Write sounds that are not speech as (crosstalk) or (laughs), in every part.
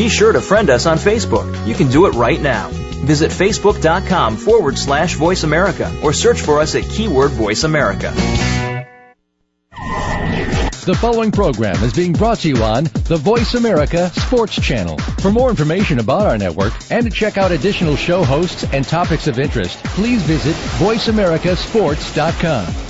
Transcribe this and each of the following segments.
Be sure to friend us on Facebook. You can do it right now. Visit facebook.com forward slash voice America or search for us at keyword voice America. The following program is being brought to you on the Voice America Sports Channel. For more information about our network and to check out additional show hosts and topics of interest, please visit voiceamericasports.com.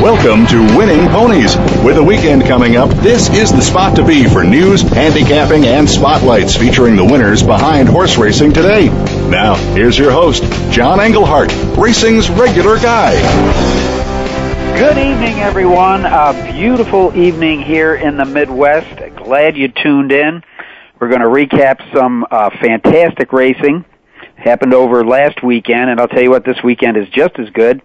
Welcome to Winning Ponies. With the weekend coming up, this is the spot to be for news, handicapping, and spotlights featuring the winners behind horse racing today. Now, here's your host, John Englehart, racing's regular guy. Good evening, everyone. A beautiful evening here in the Midwest. Glad you tuned in. We're going to recap some uh, fantastic racing. Happened over last weekend, and I'll tell you what, this weekend is just as good.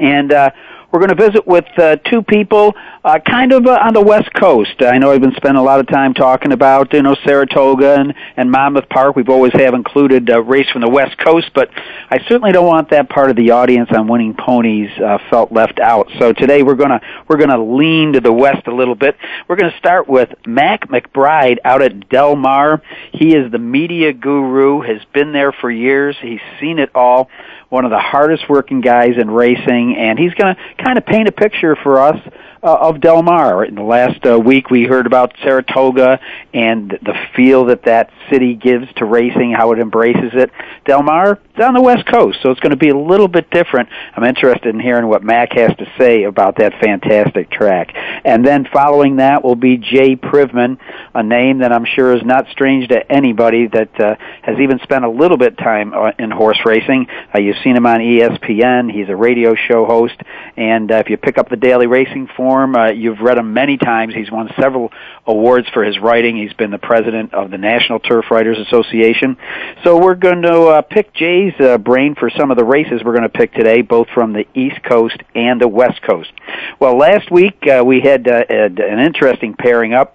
And uh, we're going to visit with uh, two people uh, kind of uh, on the West Coast. I know I've been spending a lot of time talking about, you know, Saratoga and, and Monmouth Park. We've always have included a race from the West Coast, but I certainly don't want that part of the audience on Winning Ponies uh, felt left out. So today we're going to we're going to lean to the west a little bit. We're going to start with Mac McBride out at Del Mar. He is the media guru, has been there for years. He's seen it all one of the hardest working guys in racing, and he's going to kind of paint a picture for us uh, of Del Mar. In the last uh, week, we heard about Saratoga and the feel that that city gives to racing, how it embraces it. Del Mar, it's on the West Coast, so it's going to be a little bit different. I'm interested in hearing what Mac has to say about that fantastic track. And then following that will be Jay Privman, a name that I'm sure is not strange to anybody that uh, has even spent a little bit time uh, in horse racing. Uh, you've seen him on ESPN. He's a radio show host, and uh, if you pick up the daily racing form, form. Uh, you've read him many times. He's won several awards for his writing. He's been the president of the National Turf Writers Association. So we're going to uh, pick Jay's uh, brain for some of the races we're going to pick today, both from the East Coast and the West Coast. Well, last week uh, we had uh, an interesting pairing up.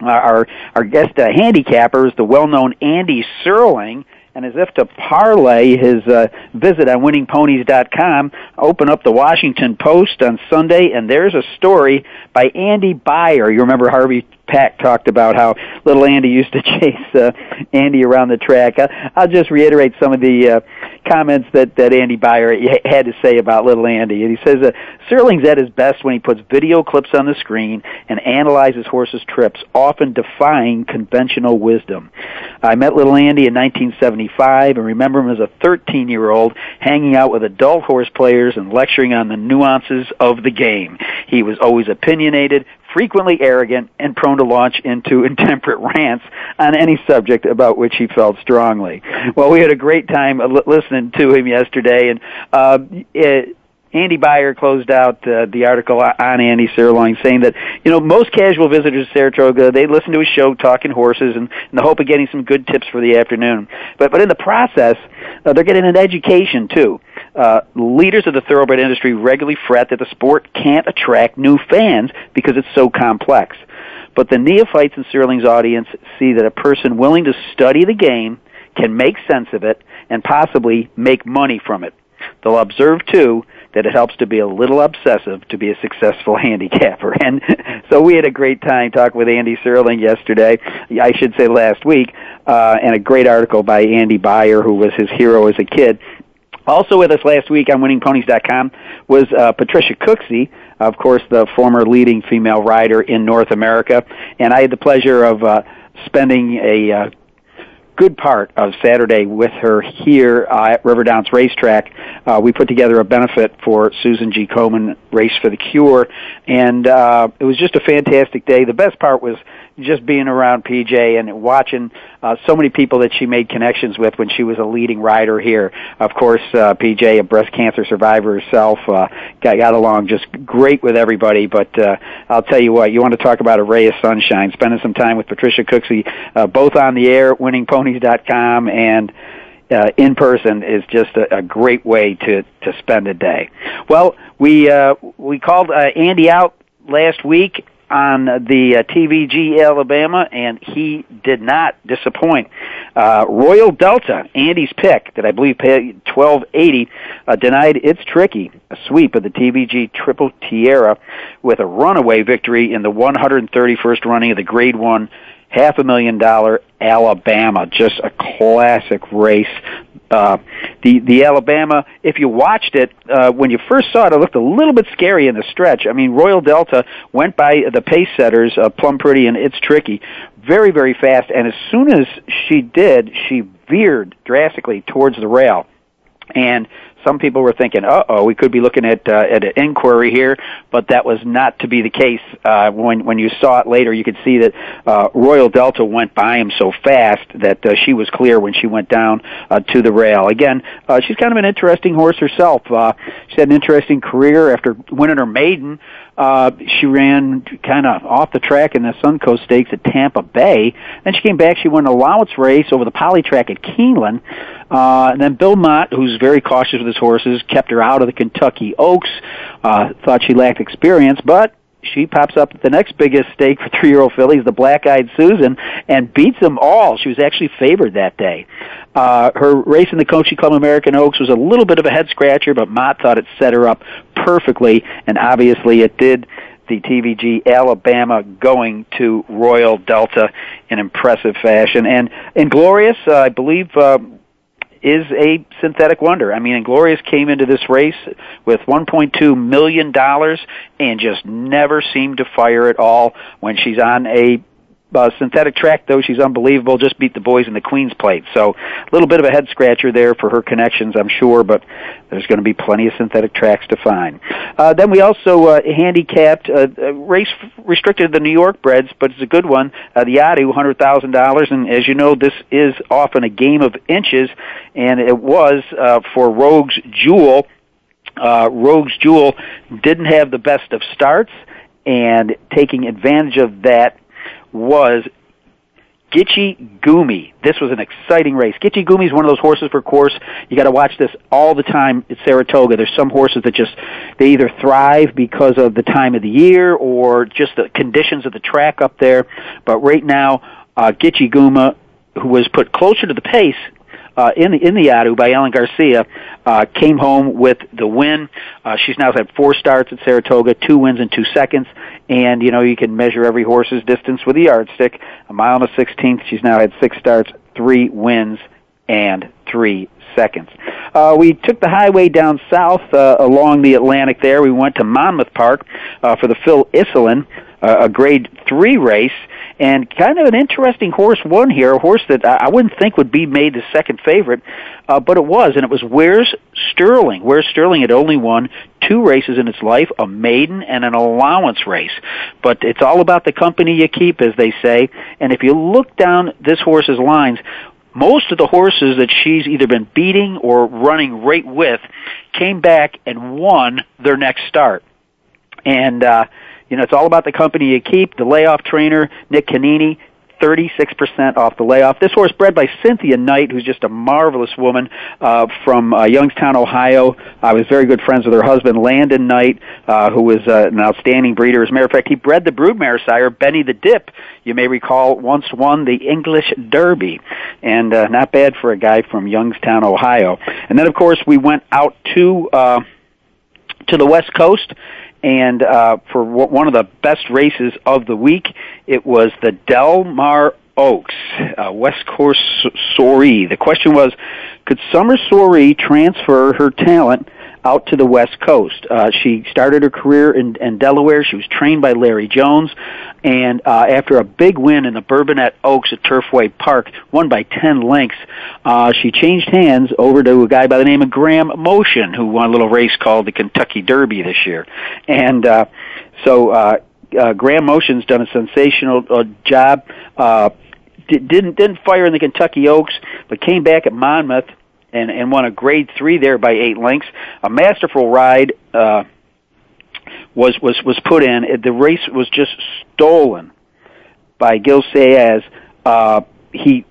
Our our guest uh, handicapper is the well-known Andy Serling and as if to parlay his uh, visit on winningponies.com, open up the Washington Post on Sunday, and there's a story by Andy Beyer. You remember Harvey Pack talked about how little Andy used to (laughs) chase uh, Andy around the track. I, I'll just reiterate some of the uh, comments that, that Andy Beyer had to say about little Andy. And he says, uh, Serling's at his best when he puts video clips on the screen and analyzes horses' trips, often defying conventional wisdom. I met little Andy in 1975 and remember him as a 13 year old hanging out with adult horse players and lecturing on the nuances of the game. He was always opinionated, frequently arrogant, and prone to launch into (laughs) intemperate rants on any subject about which he felt strongly. Well, we had a great time listening to him yesterday, and uh, it, Andy Beyer closed out uh, the article on Andy Serling saying that, you know, most casual visitors to Saratoga, they listen to his show talking horses and in the hope of getting some good tips for the afternoon. But, but in the process, uh, they're getting an education too. Uh, leaders of the thoroughbred industry regularly fret that the sport can't attract new fans because it's so complex. But the neophytes in Serling's audience see that a person willing to study the game can make sense of it and possibly make money from it. They'll observe, too, that it helps to be a little obsessive to be a successful (laughs) handicapper. And (laughs) so we had a great time talking with Andy Serling yesterday, I should say last week, uh, and a great article by Andy Beyer, who was his hero as a kid. Also with us last week on winningponies.com was uh, Patricia Cooksey, of course, the former leading female rider in North America. And I had the pleasure of uh, spending a uh, good part of Saturday with her here uh, at River Downs Racetrack. Uh, we put together a benefit for Susan G. Komen Race for the Cure, and uh, it was just a fantastic day. The best part was just being around PJ and watching uh, so many people that she made connections with when she was a leading rider here. Of course, uh, PJ, a breast cancer survivor herself, uh, got, got along just great with everybody. But uh, I'll tell you what, you want to talk about a ray of sunshine. Spending some time with Patricia Cooksey, uh, both on the air, at winningponies.com, and uh, in person is just a, a great way to to spend a day. Well, we uh, we called uh, Andy out last week on the uh, TVG Alabama, and he did not disappoint. Uh, Royal Delta, Andy's pick that I believe paid twelve eighty, uh, denied It's Tricky a sweep of the TVG Triple Tiara with a runaway victory in the 131st running of the Grade One half a million dollar Alabama, just a classic race. Uh, the the Alabama, if you watched it uh, when you first saw it, it looked a little bit scary in the stretch. I mean, Royal Delta went by the pace setters, uh, Plum Pretty and It's Tricky, very very fast, and as soon as she did, she veered drastically towards the rail and some people were thinking, "Uh oh, we could be looking at uh, at an inquiry here," but that was not to be the case. Uh, when when you saw it later, you could see that uh, Royal Delta went by him so fast that uh, she was clear when she went down uh, to the rail. Again, uh, she's kind of an interesting horse herself. Uh, she had an interesting career after winning her maiden. Uh, she ran kind of off the track in the Suncoast Stakes at Tampa Bay. Then she came back. She won an allowance race over the poly track at Keeneland. Uh, and then Bill Mott, who's very cautious with his horses, kept her out of the Kentucky Oaks. Uh, thought she lacked experience, but she pops up at the next biggest stake for (laughs) three-year-old fillies, the Black-Eyed Susan, and beats them all. She was actually favored that day. Uh, her race in the Coaching Club American Oaks was a little bit of a head scratcher, but Mott thought it set her up perfectly, and obviously it did the TVG Alabama going to Royal Delta in impressive fashion. And Inglorious, uh, I believe, uh, is a synthetic wonder. I mean, Inglorious came into this race with 1.2 million dollars and just never seemed to fire at all when she's on a uh, synthetic track, though she's unbelievable. Just beat the boys in the Queen's Plate. So a little bit of a head scratcher there for her connections, I'm sure, but there's going to be plenty of synthetic tracks to find. Uh, then we also uh, handicapped uh, race restricted the New York breds, but it's a good one. Uh, the Yaddo, hundred thousand dollars, and as you know, this is often a game of inches, and it was uh, for Rogue's Jewel. Uh, Rogue's Jewel didn't have the best of starts, and taking advantage of that was Gitchy Gumi. This was an exciting race. Gitchy Gumi is one of those horses for course. You got to watch this all the time at Saratoga. There's some horses that just they either thrive because of the time of the year or just the conditions of the track up there. But right now, uh, Gitchy Guma, who was put closer to the pace uh, in in the Yaddo by Alan Garcia, uh, came home with the win. Uh, she's now had four starts at Saratoga, two wins in two seconds, and you know you can measure every horse's distance with a yardstick. A mile and a sixteenth. She's now had six starts, three wins, and three seconds. Uh, we took the highway down south uh, along the Atlantic. There, we went to Monmouth Park uh, for the Phil Iselin, uh, a Grade Three race and kind of an interesting horse won here, a horse that I wouldn't think would be made the second favorite, uh, but it was, and it was Where's Sterling. Where's Sterling had only won two races in its life, a maiden and an allowance race. But it's all about the company you keep, as they say, and if you look down this horse's lines, most of the horses that she's either been beating or running right with came back and won their next start. And uh you know, it's all about the company you keep. The layoff trainer, Nick Canini, 36% off the layoff. This horse bred by Cynthia Knight, who's just a marvelous woman uh, from uh, Youngstown, Ohio. I was very good friends with her husband, Landon Knight, uh, who was uh, an outstanding breeder. As a matter of fact, he bred the broodmare sire, Benny the Dip. You may recall once won the English Derby, and uh, not bad for a guy from Youngstown, Ohio. And then, of course, we went out to uh, to the West Coast and uh, for w- one of the best races of the week, it was the Del Mar Oaks, uh, West Course Soree. The question was, could Summer Soiree transfer her talent out to the West Coast. Uh, she started her career in, in Delaware. She was trained by Larry Jones, and uh, after a big win in the Bourbonette Oaks at Turfway Park, won by ten lengths, uh, she changed hands over to a guy by the name of Graham Motion, who won a little race called the Kentucky Derby this year, and uh, so. Uh, uh, Graham Motion's done a sensational uh, job. Uh, didn't didn't fire in the Kentucky Oaks, but came back at Monmouth and and won a Grade Three there by eight lengths. A masterful ride uh, was was was put in. The race was just stolen by Gil Sayas. Uh, he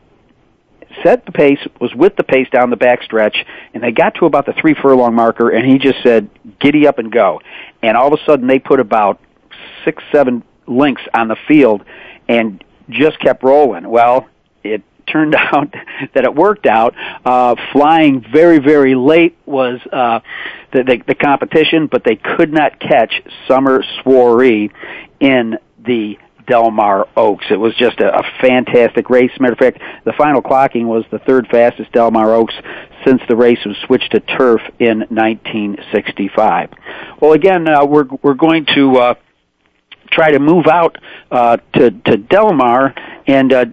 set the pace, was with the pace down the backstretch, and they got to about the three furlong marker, and he just said, "Giddy up and go." And all of a sudden, they put about six, seven links on the field, and just kept rolling. Well, turned (laughs) out that it worked out. Uh, flying very, very late was uh, the, the, the competition, but they could not catch Summer Soiree in the Del Mar Oaks. It was just a, a fantastic race. Matter of fact, the final clocking was the third fastest Del Mar Oaks since the race was switched to turf in 1965. Well, again, uh, we're we're going to uh, try to move out uh, to to Del Mar and uh,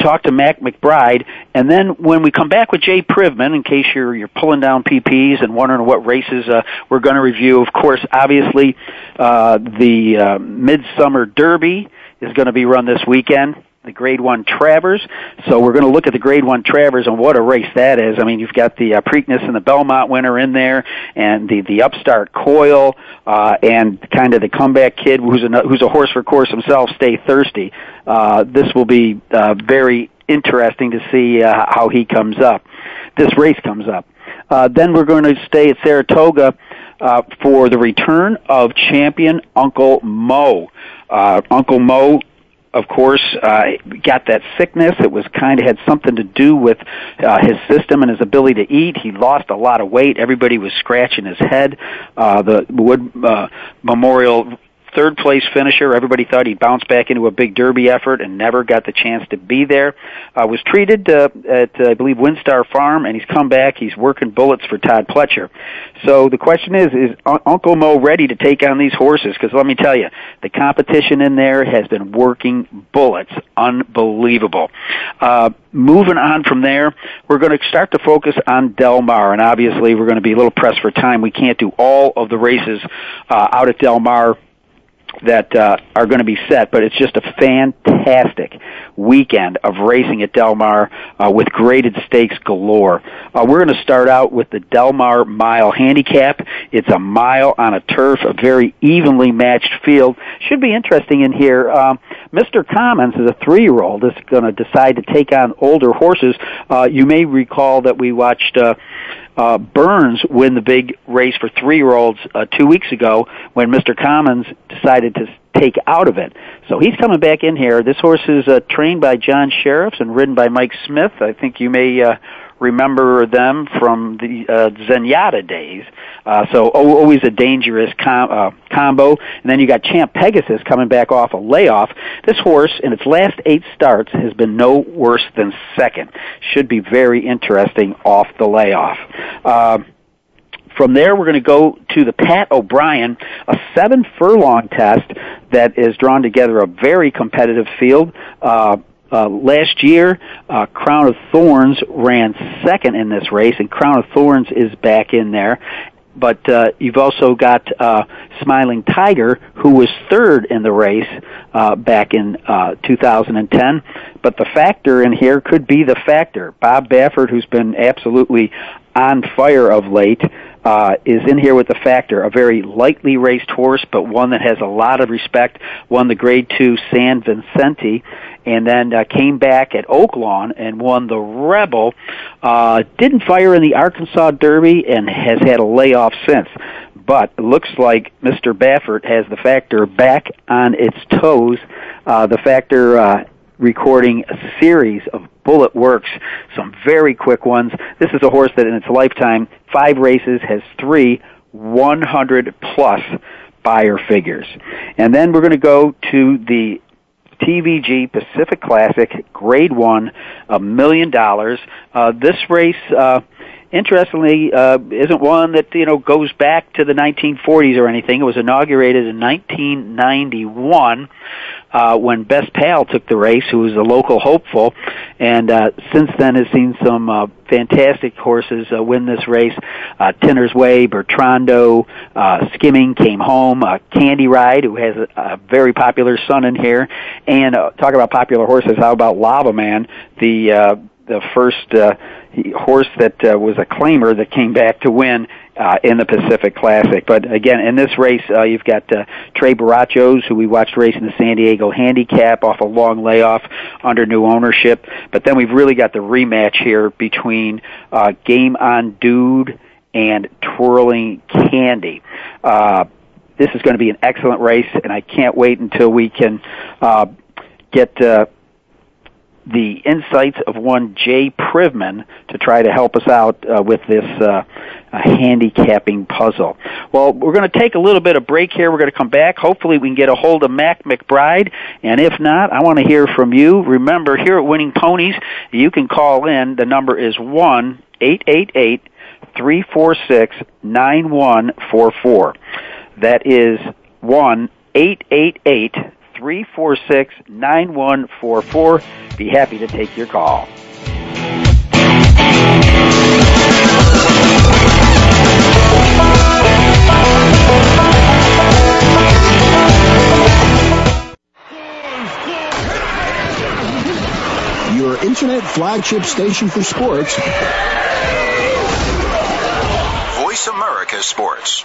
talk to Mac McBride, and then when we come back with Jay Privman, in case you're you're pulling down PPs and wondering what races uh, we're going to review, of course, obviously uh, the uh, Midsummer Derby is going to be run this weekend the Grade One Travers. So we're going to look at the Grade One Travers and what a race that is. I mean, you've got the uh, Preakness and the Belmont winner in there, and the the upstart Coil, uh, and kind of the comeback kid who's a who's a horse for course himself. Stay thirsty. Uh, this will be uh, very interesting to see uh, how he comes up. This race comes up. Uh, then we're going to stay at Saratoga. Uh, for the return of champion Uncle Mo. Uh, Uncle Mo of course, uh, got that sickness. It was kind of had something to do with uh, his system and his ability to eat. He lost a lot of weight. Everybody was scratching his head. Uh, the Wood uh, Memorial third place finisher. Everybody thought he'd bounce back into a big Derby effort and never got the chance to be there. Uh, was treated uh, at, uh, I believe, WinStar Farm, and he's come back. He's working bullets for Todd Pletcher. So the question is, is Uncle Mo ready to take on these horses? Because let me tell you, the competition in there has been working bullets. Unbelievable. Uh, moving on from there, we're going to start to focus on Del Mar, and obviously we're going to be a little pressed for time. We can't do all of the races uh, out at Del Mar that uh, are going to be set, but it's just a fantastic weekend of racing at Del Mar uh, with graded stakes galore. Uh, we're going to start out with the Del Mar Mile Handicap. It's a mile on a turf, a very evenly matched field. Should be interesting in here. Um, Mr. Commons is a three-year-old. that's going to decide to take on older horses. Uh, you may recall that we watched. Uh, uh, Burns win the big race for three year olds uh, two weeks ago when Mr. Commons decided to take out of it. So he's coming back in here. This horse is uh, trained by John Shirreffs and ridden by Mike Smith. I think you may uh, remember them from the uh, Zenyatta days. Uh, so always a dangerous com- uh, combo. And then you got Champ Pegasus coming back off a layoff. This horse, in its last eight starts, has been no worse than second. Should be very interesting off the layoff. Uh, from there, we're going to go to the Pat O'Brien, a seven furlong test that is drawn together a very competitive field. Uh, uh, last year, uh, Crown of Thorns ran second in this race, and Crown of Thorns is back in there. But uh, you've also got uh, Smiling Tiger, who was third in the race uh, back in uh, 2010. But the factor in here could be the factor. Bob Baffert, who's been absolutely on fire of late, uh, is in here with the factor. A very lightly raced horse, but one that has a lot of respect. Won the Grade Two San Vicente, and then uh, came back at Oaklawn and won the Rebel. Uh, didn't fire in the Arkansas Derby and has had a layoff since. But looks like Mr. Baffert has the factor back on its toes. Uh, the factor uh, recording a series of bullet works, some very quick ones. This is a horse that in its lifetime, five races, has three 100 plus Beyer figures. And then we're going to go to the TVG Pacific Classic, Grade One, a million dollars. Uh, this race uh, interestingly, uh, isn't one that you know goes back to the 1940s or anything. It was inaugurated in 1991 uh, when Best Pal took the race, who was a local hopeful, and uh, since then has seen some uh, fantastic horses uh, win this race. Uh, Tinner's Way, Bertrando, uh, Skimming came home, uh, Candy Ride, who has a, a very popular son in here, and uh, talk about popular horses. How about Lava Man, the uh, the first uh, horse that uh, was a claimer that came back to win uh, in the Pacific Classic. But again, in this race, uh, you've got uh, Tres Borrachos, who we watched race in the San Diego Handicap off a long layoff under new ownership. But then we've really got the rematch here between uh, Game on Dude and Twirling Candy. Uh, this is going to be an excellent race, and I can't wait until we can uh, get uh, the insights of one Jay Privman to try to help us out uh, with this uh, uh, handicapping puzzle. Well, we're going to take a little bit of break here. We're going to come back. Hopefully, we can get a hold of Mac McBride, and if not, I want to hear from you. Remember, here at Winning Ponies, you can call in. The number is one eight eight eight three four six nine one four four. That is one eight eight eight. 346 9144. Be happy to take your call. Your internet flagship station for sports. Voice America Sports.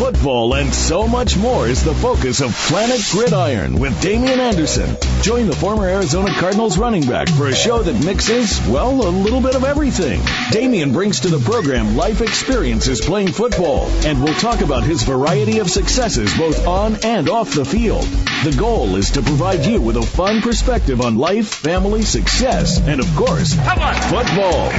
Football and so much more is the focus of Planet Gridiron with Damian Anderson. Join the former Arizona Cardinals running back for a show that mixes, well, a little bit of everything. Damian brings to the program life experiences playing football, and we'll talk about his variety of successes both on and off the field. The goal is to provide you with a fun perspective on life, family, success, and of course, football.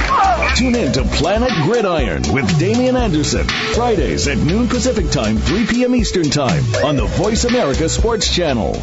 Tune in to Planet Gridiron with Damian Anderson, Fridays at noon Pacific Time, 3 p.m. Eastern Time on the Voice America Sports Channel.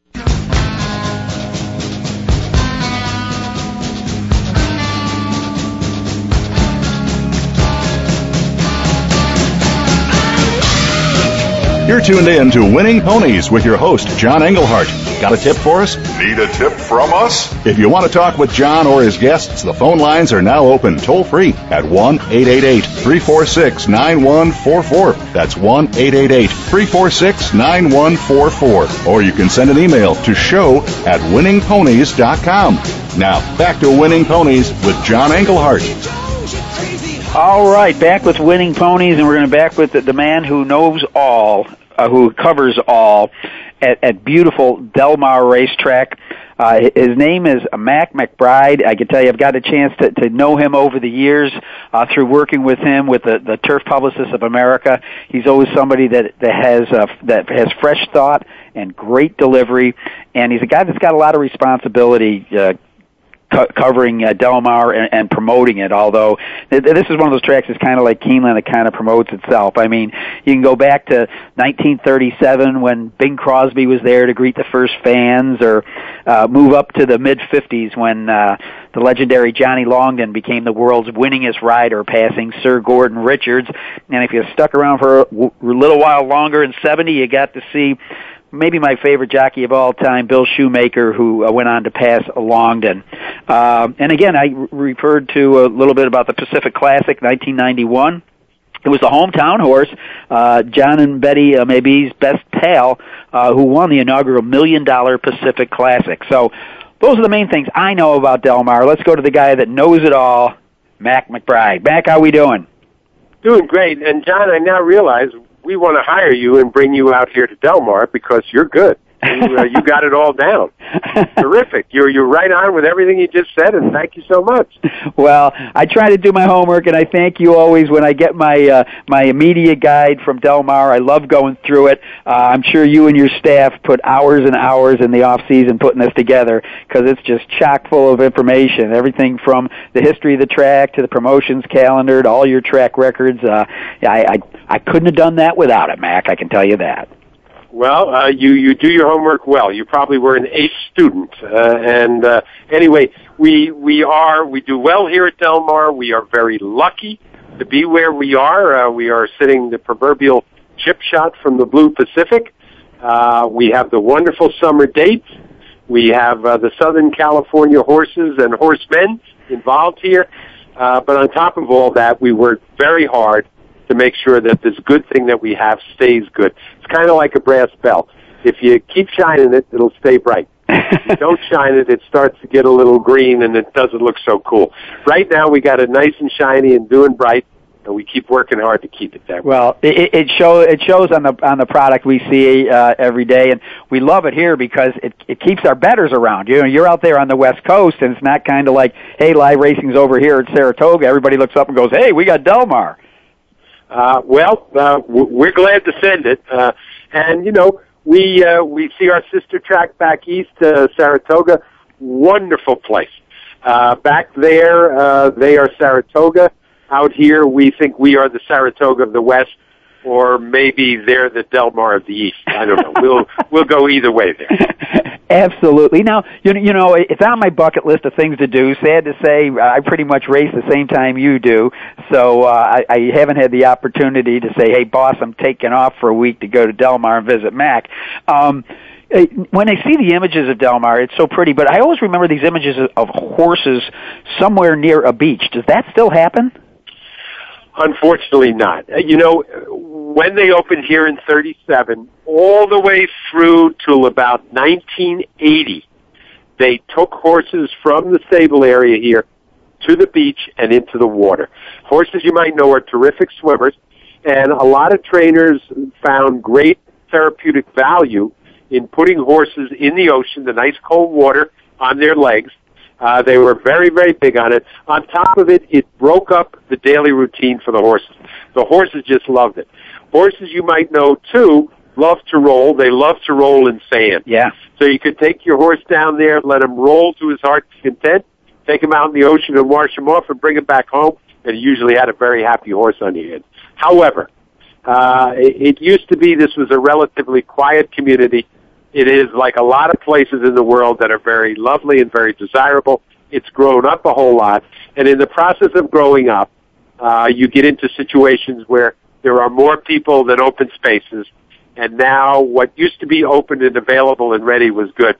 You're tuned in to Winning Ponies with your host, John Englehart. Got a tip for us? Need a tip from us? If you want to talk with John or his guests, the phone lines are now open toll free at 1 888 346 9144. That's 1 888 346 9144. Or you can send an email to show at winningponies.com. Now, back to Winning Ponies with John Englehart. All right, back with winning ponies, and we're going to back with the, the man who knows all, uh, who covers all, at, at beautiful Delmar Racetrack. Uh, his name is Mac McBride. I can tell you, I've got a chance to, to know him over the years uh, through working with him with the, the Turf Publicists of America. He's always somebody that that has uh, that has fresh thought and great delivery, and he's a guy that's got a lot of responsibility. Uh, co- covering uh, Del Mar and, and promoting it. Although th- this is one of those tracks that's kind of like Keeneland, that kind of promotes itself. I mean, you can go back to 1937 when Bing Crosby was there to greet the first fans, or uh, move up to the mid 50s when uh, the legendary Johnny Longden became the world's winningest rider, passing Sir Gordon Richards. And if you stuck around for a little while longer in 70, you got to see maybe my favorite jockey of all time, Bill Shoemaker, who uh, went on to pass Longden. Um, and again, I re- referred to a little bit about the Pacific Classic, 1991. It was the hometown horse, uh, John and Betty uh, Mabee's best pal, uh, who won the inaugural Million Dollar Pacific Classic. So those are the main things I know about Del Mar. Let's go to the guy that knows it all, Mac McBride. Mac, how we doing? Doing great. And John, I now realize we want to hire you and bring you out here to Del Mar because you're good. You, uh, you got it all down. (laughs) Terrific. You're you're right on with everything you just said, and thank you so much. Well, I try to do my homework, and I thank you always when I get my uh, my media guide from Del Mar. I love going through it. Uh, I'm sure you and your staff put hours and hours in the off season putting this together because it's just chock full of information. Everything from the history of the track to the promotions calendar to all your track records. Uh, I, I I couldn't have done that without it, Mac. I can tell you that. Well, uh, you you do your homework well. You probably were an ace student, uh, and uh, anyway, we we are we do well here at Del Mar. We are very lucky to be where we are. Uh, we are sitting the proverbial chip shot from the blue Pacific. Uh, we have the wonderful summer dates. We have uh, the Southern California horses and horsemen involved here. Uh, but on top of all that, we work very hard to make sure that this good thing that we have stays good. It's kind of like a brass bell. If you keep shining it, it'll stay bright. if you don't (laughs) shine it, it starts to get a little green and it doesn't look so cool. Right now, we got it nice and shiny and doing bright, and we keep working hard to keep it that way. Well, it, it shows it shows on the on the product we see uh, every day, and we love it here because it it keeps our bettors around. You know, you're out there on the West Coast, and it's not kind of like, hey, live racing's over here at Saratoga. Everybody looks up and goes, hey, we got Del Mar. Uh, well, uh, we're glad to send it, uh, and you know we uh, we see our sister track back east, uh, Saratoga. Wonderful place. Uh, back there, uh, they are Saratoga. Out here, we think we are the Saratoga of the West, or maybe they're the Delmar of the East. I don't know. we'll we'll go either way there. (laughs) Absolutely. Now, you you know, it's on my bucket list of things to do. Sad to say, I pretty much race the same time you do, so uh, I, I haven't had the opportunity to say, "Hey, boss, I'm taking off for a week to go to Del Mar and visit Mac." Um, when I see the images of Del Mar, it's so pretty, but I always remember these images of horses somewhere near a beach. Does that still happen? Unfortunately, not. You know, when they opened here in 37, all the way through till about 1980, they took horses from the stable area here to the beach and into the water. Horses you might know are terrific swimmers, and a lot of trainers found great therapeutic value in putting horses in the ocean, the nice cold water on their legs. Uh, they were very, very big on it. On top of it, it broke up the daily routine for the horses. The horses just loved it. Horses you might know too love to roll. They love to roll in sand. Yeah. So you could take your horse down there, let him roll to his heart's content, take him out in the ocean and wash him off and bring him back home, and you usually had a very happy horse on the end. However, uh, it, it used to be this was a relatively quiet community. It is like a lot of places in the world that are very lovely and very desirable. It's grown up a whole lot, and in the process of growing up, uh, you get into situations where there are more people than open spaces, and now what used to be open and available and ready was good.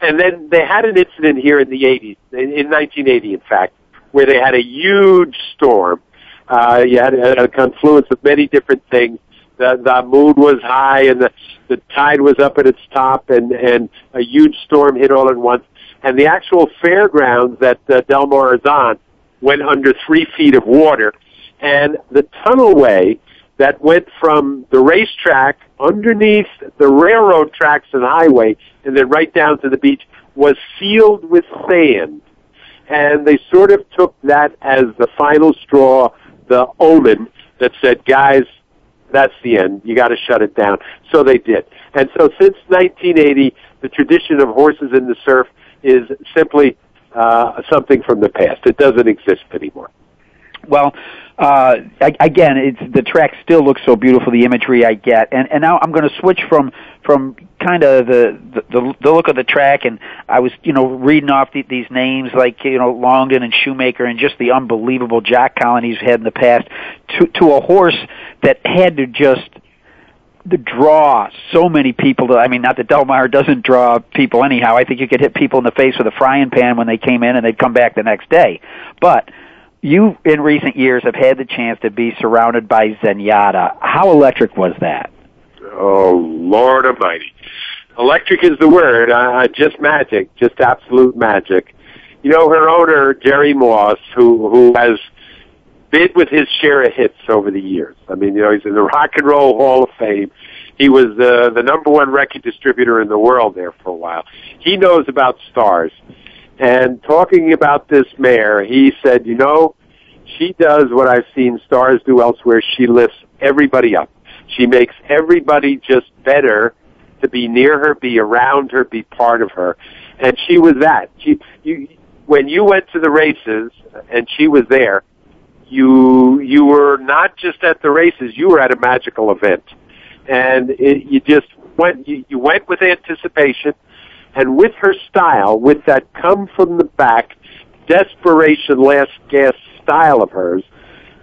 And then they had an incident here in the 80s, in, in 1980 in fact, where they had a huge storm. Uh, you had a, a confluence of many different things. The, the mood was high and the, the tide was up at its top and, and a huge storm hit all at once. And the actual fairgrounds that uh, Del Mar is on went under three feet of water. And the tunnelway that went from the racetrack underneath the railroad tracks and highway and then right down to the beach was sealed with sand. And they sort of took that as the final straw, the omen that said, guys, that's the end. You got to shut it down. So they did. And so since 1980, the tradition of horses in the surf is simply uh, something from the past. It doesn't exist anymore. Well, uh, again, it's the track still looks so beautiful. The imagery I get, and and now I'm going to switch from from kind of the, the the look of the track, and I was you know reading off the, these names like you know Longden and Shoemaker, and just the unbelievable jock colonies had in the past, to to a horse that had to just the draw so many people to, I mean not that Del Mar doesn't draw people anyhow. I think you could hit people in the face with a frying pan when they came in and they'd come back the next day. But you in recent years have had the chance to be surrounded by Zenyatta. How electric was that? Oh Lord Almighty! Electric is the word. Uh, just magic, just absolute magic. You know, her owner Jerry Moss, who who has been with his share of hits over the years. I mean, you know, he's in the Rock and Roll Hall of Fame. He was uh, the number one record distributor in the world there for a while. He knows about stars. And talking about this mare, he said, you know, she does what I've seen stars do elsewhere. She lifts everybody up. She makes everybody just better to be near her, be around her, be part of her. And she was that. She, you, when you went to the races and she was there, you you were not just at the races; you were at a magical event, and it, you just went. You, you went with anticipation and with her style, with that come from the back, desperation, last gasp style of hers,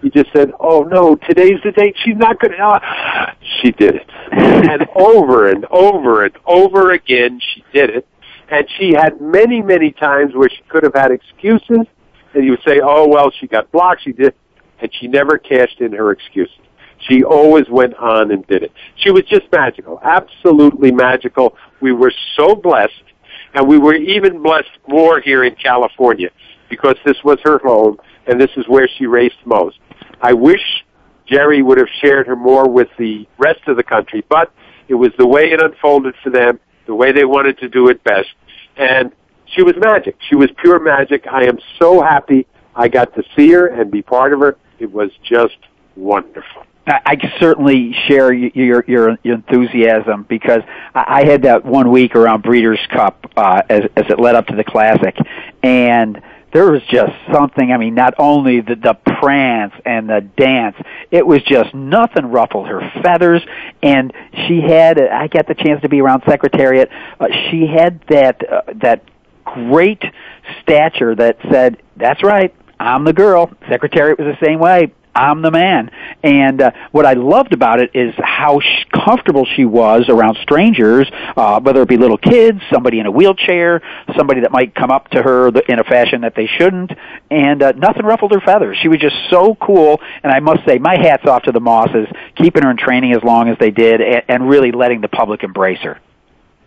you just said, "Oh no, today's the date. She's not going to." Uh, she did it, (laughs) and over and over and over again, she did it. And she had many, many times where she could have had excuses, and you would say, "Oh well, she got blocked. She did," and she never cashed in her excuses. She always went on and did it. She was just magical, absolutely magical. We were so blessed, and we were even blessed more here in California because this was her home and this is where she raced most. I wish Jerry would have shared her more with the rest of the country, but it was the way it unfolded for them, the way they wanted to do it best, and she was magic. She was pure magic. I am so happy I got to see her and be part of her. It was just wonderful. I certainly share your your, your enthusiasm because I had that one week around Breeders' Cup uh, as as it led up to the Classic, and there was just something. I mean, not only the the prance and the dance, it was just nothing ruffled her feathers. And she had, I got the chance to be around Secretariat. Uh, she had that uh, that great stature that said, "That's right, I'm the girl." Secretariat was the same way. I'm the man. And uh, what I loved about it is how sh- comfortable she was around strangers, uh, whether it be little kids, somebody in a wheelchair, somebody that might come up to her th- in a fashion that they shouldn't, and uh, nothing ruffled her feathers. She was just so cool, and I must say, my hat's off to the Mosses, keeping her in training as long as they did, and, and really letting the public embrace her.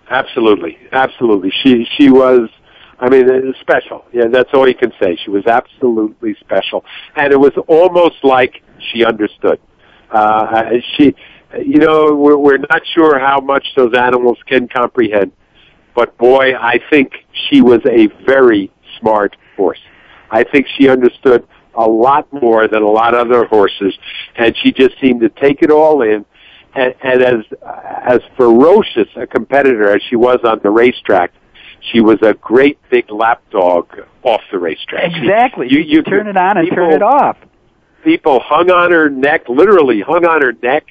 Absolutely, absolutely. She she was I mean, it was special. Yeah, that's all you can say. She was absolutely special, and it was almost like she understood. Uh, she, you know, we're, we're not sure how much those animals can comprehend, but boy, I think she was a very smart horse. I think she understood a lot more than a lot of other horses, and she just seemed to take it all in. And, and as as ferocious a competitor as she was on the racetrack, she was a great big lapdog off the racetrack. Exactly. You, you, you turn it on and people, turn it off. People hung on her neck, literally hung on her neck.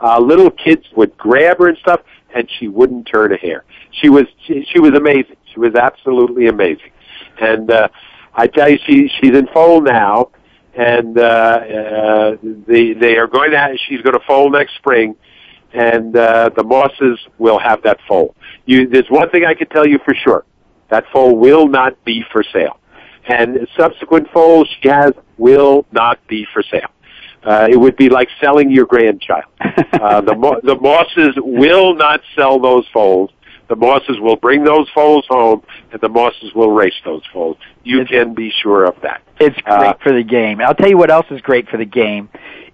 Uh, little kids would grab her and stuff, and she wouldn't turn a hair. She was she, she was amazing. She was absolutely amazing. And uh, I tell you, she she's in foal now, and uh, uh, they they are going to. She's going to foal next spring and uh, the Mosses will have that foal. You, there's one thing I can tell you for sure: that foal will not be for sale, and subsequent foals she has will not be for sale. Uh, it would be like selling your grandchild. (laughs) Uh, the the Mosses will not sell those foals. The Mosses will bring those foals home, and the Mosses will race those foals. You it's, can be sure of that. It's great uh, for the game. I'll tell you what else is great for the game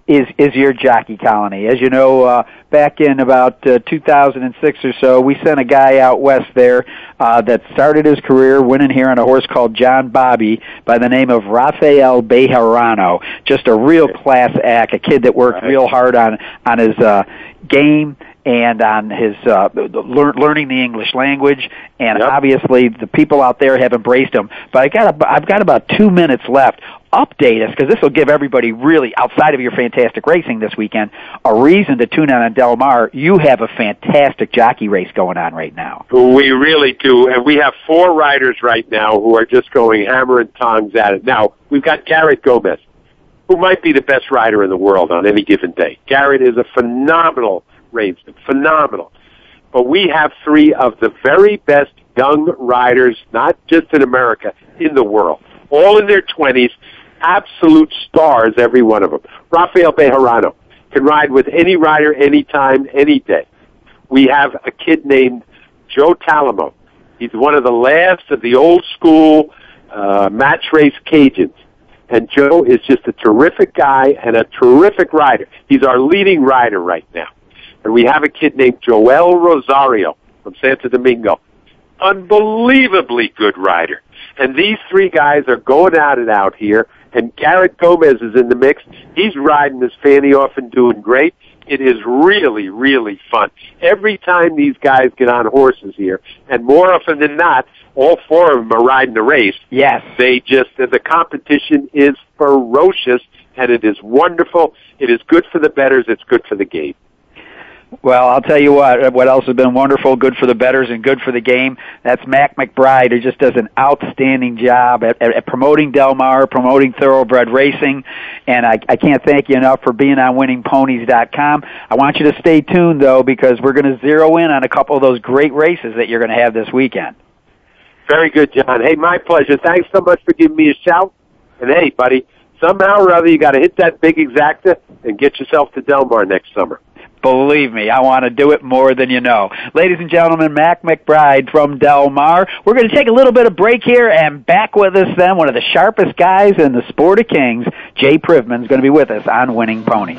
is is your jockey colony. As you know, uh, back in about uh, 2006 or so, we sent a guy out west there uh, that started his career winning here on a horse called John Bobby by the name of Rafael Bejarano. Just a real class act, a kid that worked real hard on on his uh, game and on his uh, lear- learning the English language. And Yep. obviously, the people out there have embraced him. But I got a, I've got about two minutes left. Update us because this will give everybody really outside of your fantastic racing this weekend a reason to tune in on Del Mar. You have a fantastic jockey race going on right now. We really do, and we have four riders right now who are just going hammer and tongs at it. Now we've got Garrett Gomez, who might be the best rider in the world on any given day. Garrett is a phenomenal racer, phenomenal. But we have three of the very best young riders, not just in America, in the world, all in their twenties, absolute stars, every one of them. Rafael Bejarano can ride with any rider, anytime, any day. We have a kid named Joe Talamo. He's one of the last of the old school uh, match race Cajuns. And Joe is just a terrific guy and a terrific rider. He's our leading rider right now. And we have a kid named Joel Rosario from Santo Domingo. Unbelievably good rider. And these three guys are going at it out here. And Garrett Gomez is in the mix. He's riding his fanny off and doing great. It is really, really fun. Every time these guys get on horses here, and more often than not, all four of them are riding the race. Yes. They just, the competition is ferocious, and it is wonderful. It is good for the bettors. It's good for the game. Well, I'll tell you what. What else has been wonderful, good for the bettors, and good for the game. That's Mac McBride, who just does an outstanding job at, at, at promoting Del Mar, promoting thoroughbred racing, and I, I can't thank you enough for being on WinningPonies.com. I want you to stay tuned though, because we're going to zero in on a couple of those great races that you're going to have this weekend. Very good, John. Hey, my pleasure. Thanks so much for giving me a shout. And hey, buddy, somehow or other you got to hit that big exacta and get yourself to Del Mar next summer. Believe me, I want to do it more than you know. Ladies and gentlemen, Mac McBride from Del Mar. We're going to take a little bit of break here and back with us then, one of the sharpest guys in the sport of kings, Jay Privman, is going to be with us on Winning Ponies.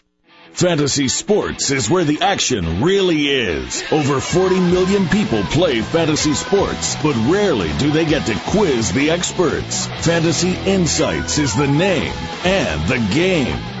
Fantasy sports is where the action really is. Over 40 million people play fantasy sports, but rarely do they get to quiz the experts. Fantasy Insights is the name and the game.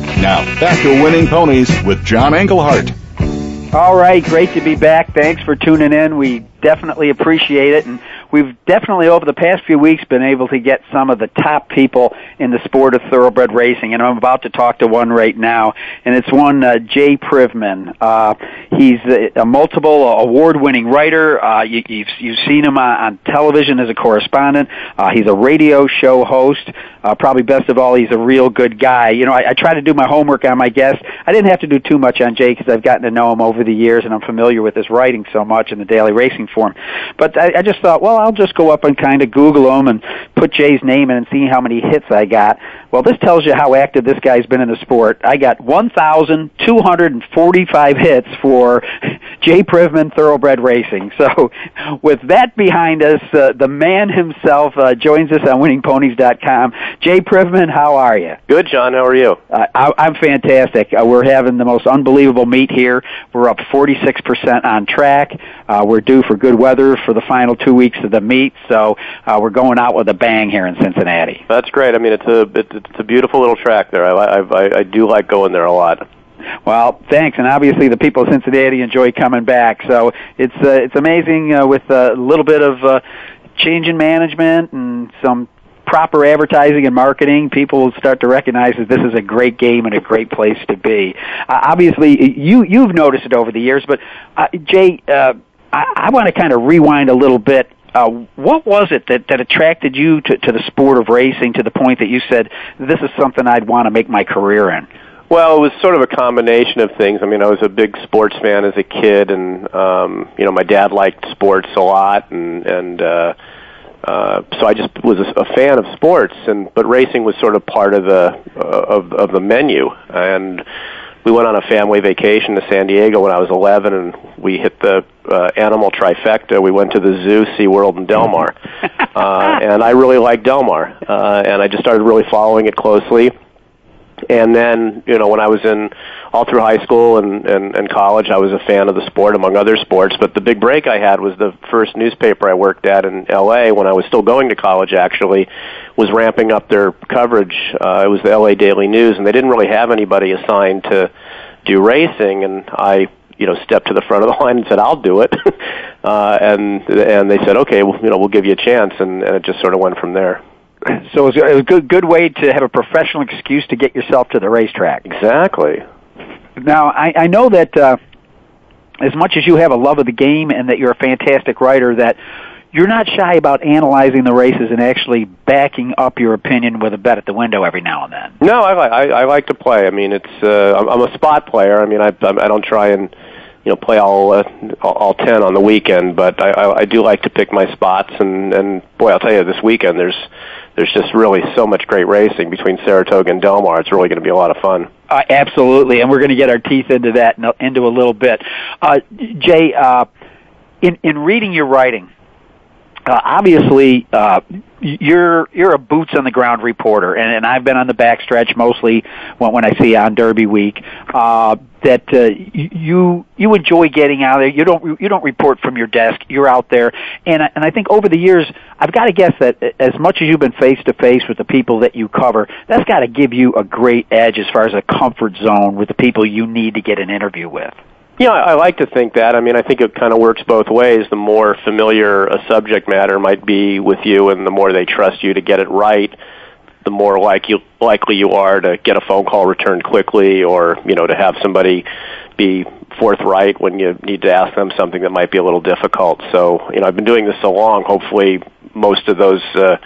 Now, back to Winning Ponies with John Englehart. All right, great to be back. Thanks for tuning in. We definitely appreciate it. And we've definitely over the past few weeks been able to get some of the top people in the sport of thoroughbred racing, and I'm about to talk to one right now, and it's one uh, Jay Privman. Uh, he's a, a multiple award-winning writer. Uh, you, you've you've seen him on, on television as a correspondent. Uh, he's a radio show host. Uh, probably best of all, he's a real good guy. You know, I, I try to do my homework on my guests. I didn't have to do too much on Jay because I've gotten to know him over the years, and I'm familiar with his writing so much in the daily racing form. But I, I just thought, well, I'll just go up and kind of Google him and put Jay's name in and see how many hits I got. Well, this tells you how active this guy's been in the sport. I got 1,245 hits for (laughs) Jay Privman Thoroughbred Racing. So, (laughs) with that behind us, uh, the man himself uh, joins us on WinningPonies.com. Jay Privman, how are you? Good, John. How are you? Uh, I, I'm fantastic. Uh, we're having the most unbelievable meet here. We're up 46% on track. Uh, we're due for good weather for the final two weeks of the meet, so uh, we're going out with a bang here in Cincinnati. That's great. I mean, it's a it's a beautiful little track there. I I, I, I do like going there a lot. Well, thanks, and obviously the people of Cincinnati enjoy coming back. So it's uh, it's amazing uh, with a little bit of uh, change in management and some proper advertising and marketing, people will start to recognize that this is a great game and a great place to be. Uh, obviously, you you've noticed it over the years, but uh, Jay, uh, I, I want to kind of rewind a little bit uh, what was it that, that attracted you to, to the sport of racing to the point that you said, this is something I'd want to make my career in? Well, it was sort of a combination of things. I mean, I was a big sports fan as a kid, and um, you know, my dad liked sports a lot, and and uh, uh, so I just was a, a fan of sports, and but racing was sort of part of the uh, of of the menu, and we went on a family vacation to San Diego when I was 11, and we hit the uh, animal trifecta. We went to the zoo, SeaWorld, and Del Mar. (laughs) uh, and I really liked Del Mar, uh, and I just started really following it closely. And then, you know, when I was in all through high school and, and, and college, I was a fan of the sport, among other sports. But the big break I had was the first newspaper I worked at in L.A. when I was still going to college. Actually, was ramping up their coverage. Uh, it was the L.A. Daily News, and they didn't really have anybody assigned to do racing. And I, you know, stepped to the front of the (laughs) line and said, "I'll do it." (laughs) uh, and and they said, "Okay, well, you know, we'll give you a chance," and, and it just sort of went from there. So it was a good good way to have a professional excuse to get yourself to the racetrack. Exactly. Now I, I know that uh, as much as you have a love of the game and that you're a fantastic writer, that you're not shy about analyzing the races and actually backing up your opinion with a bet at the window every now and then. No, I like I, like to play. I mean, it's uh, I'm, I'm a spot player. I mean, I I don't try and you know play all uh, all ten on the weekend, but I, I I do like to pick my spots. And and boy, I'll tell you, this weekend there's there's just really so much great racing between Saratoga and Del Mar. It's really going to be a lot of fun. Uh, absolutely, and we're going to get our teeth into that into a little bit. Uh, Jay, uh, in in reading your writing, uh, obviously uh, you're you're a boots on the ground reporter, and, and I've been on the backstretch mostly when, when I see you on Derby week. Uh, that uh, you you enjoy getting out there. You don't you don't report from your desk. You're out there, and I, and I think over the years, I've got to guess that as much as you've been face to face with the people that you cover, that's got to give you a great edge as far as a comfort zone with the people you need to get an interview with. Yeah, I like to think that. I mean, I think it kind of works both ways. The more familiar a subject matter might be with you, and the more they trust you to get it right, the more like you, likely you are to get a phone call returned quickly, or you know, to have somebody be forthright when you need to ask them something that might be a little difficult. So, you know, I've been doing this so long. Hopefully, most of those uh,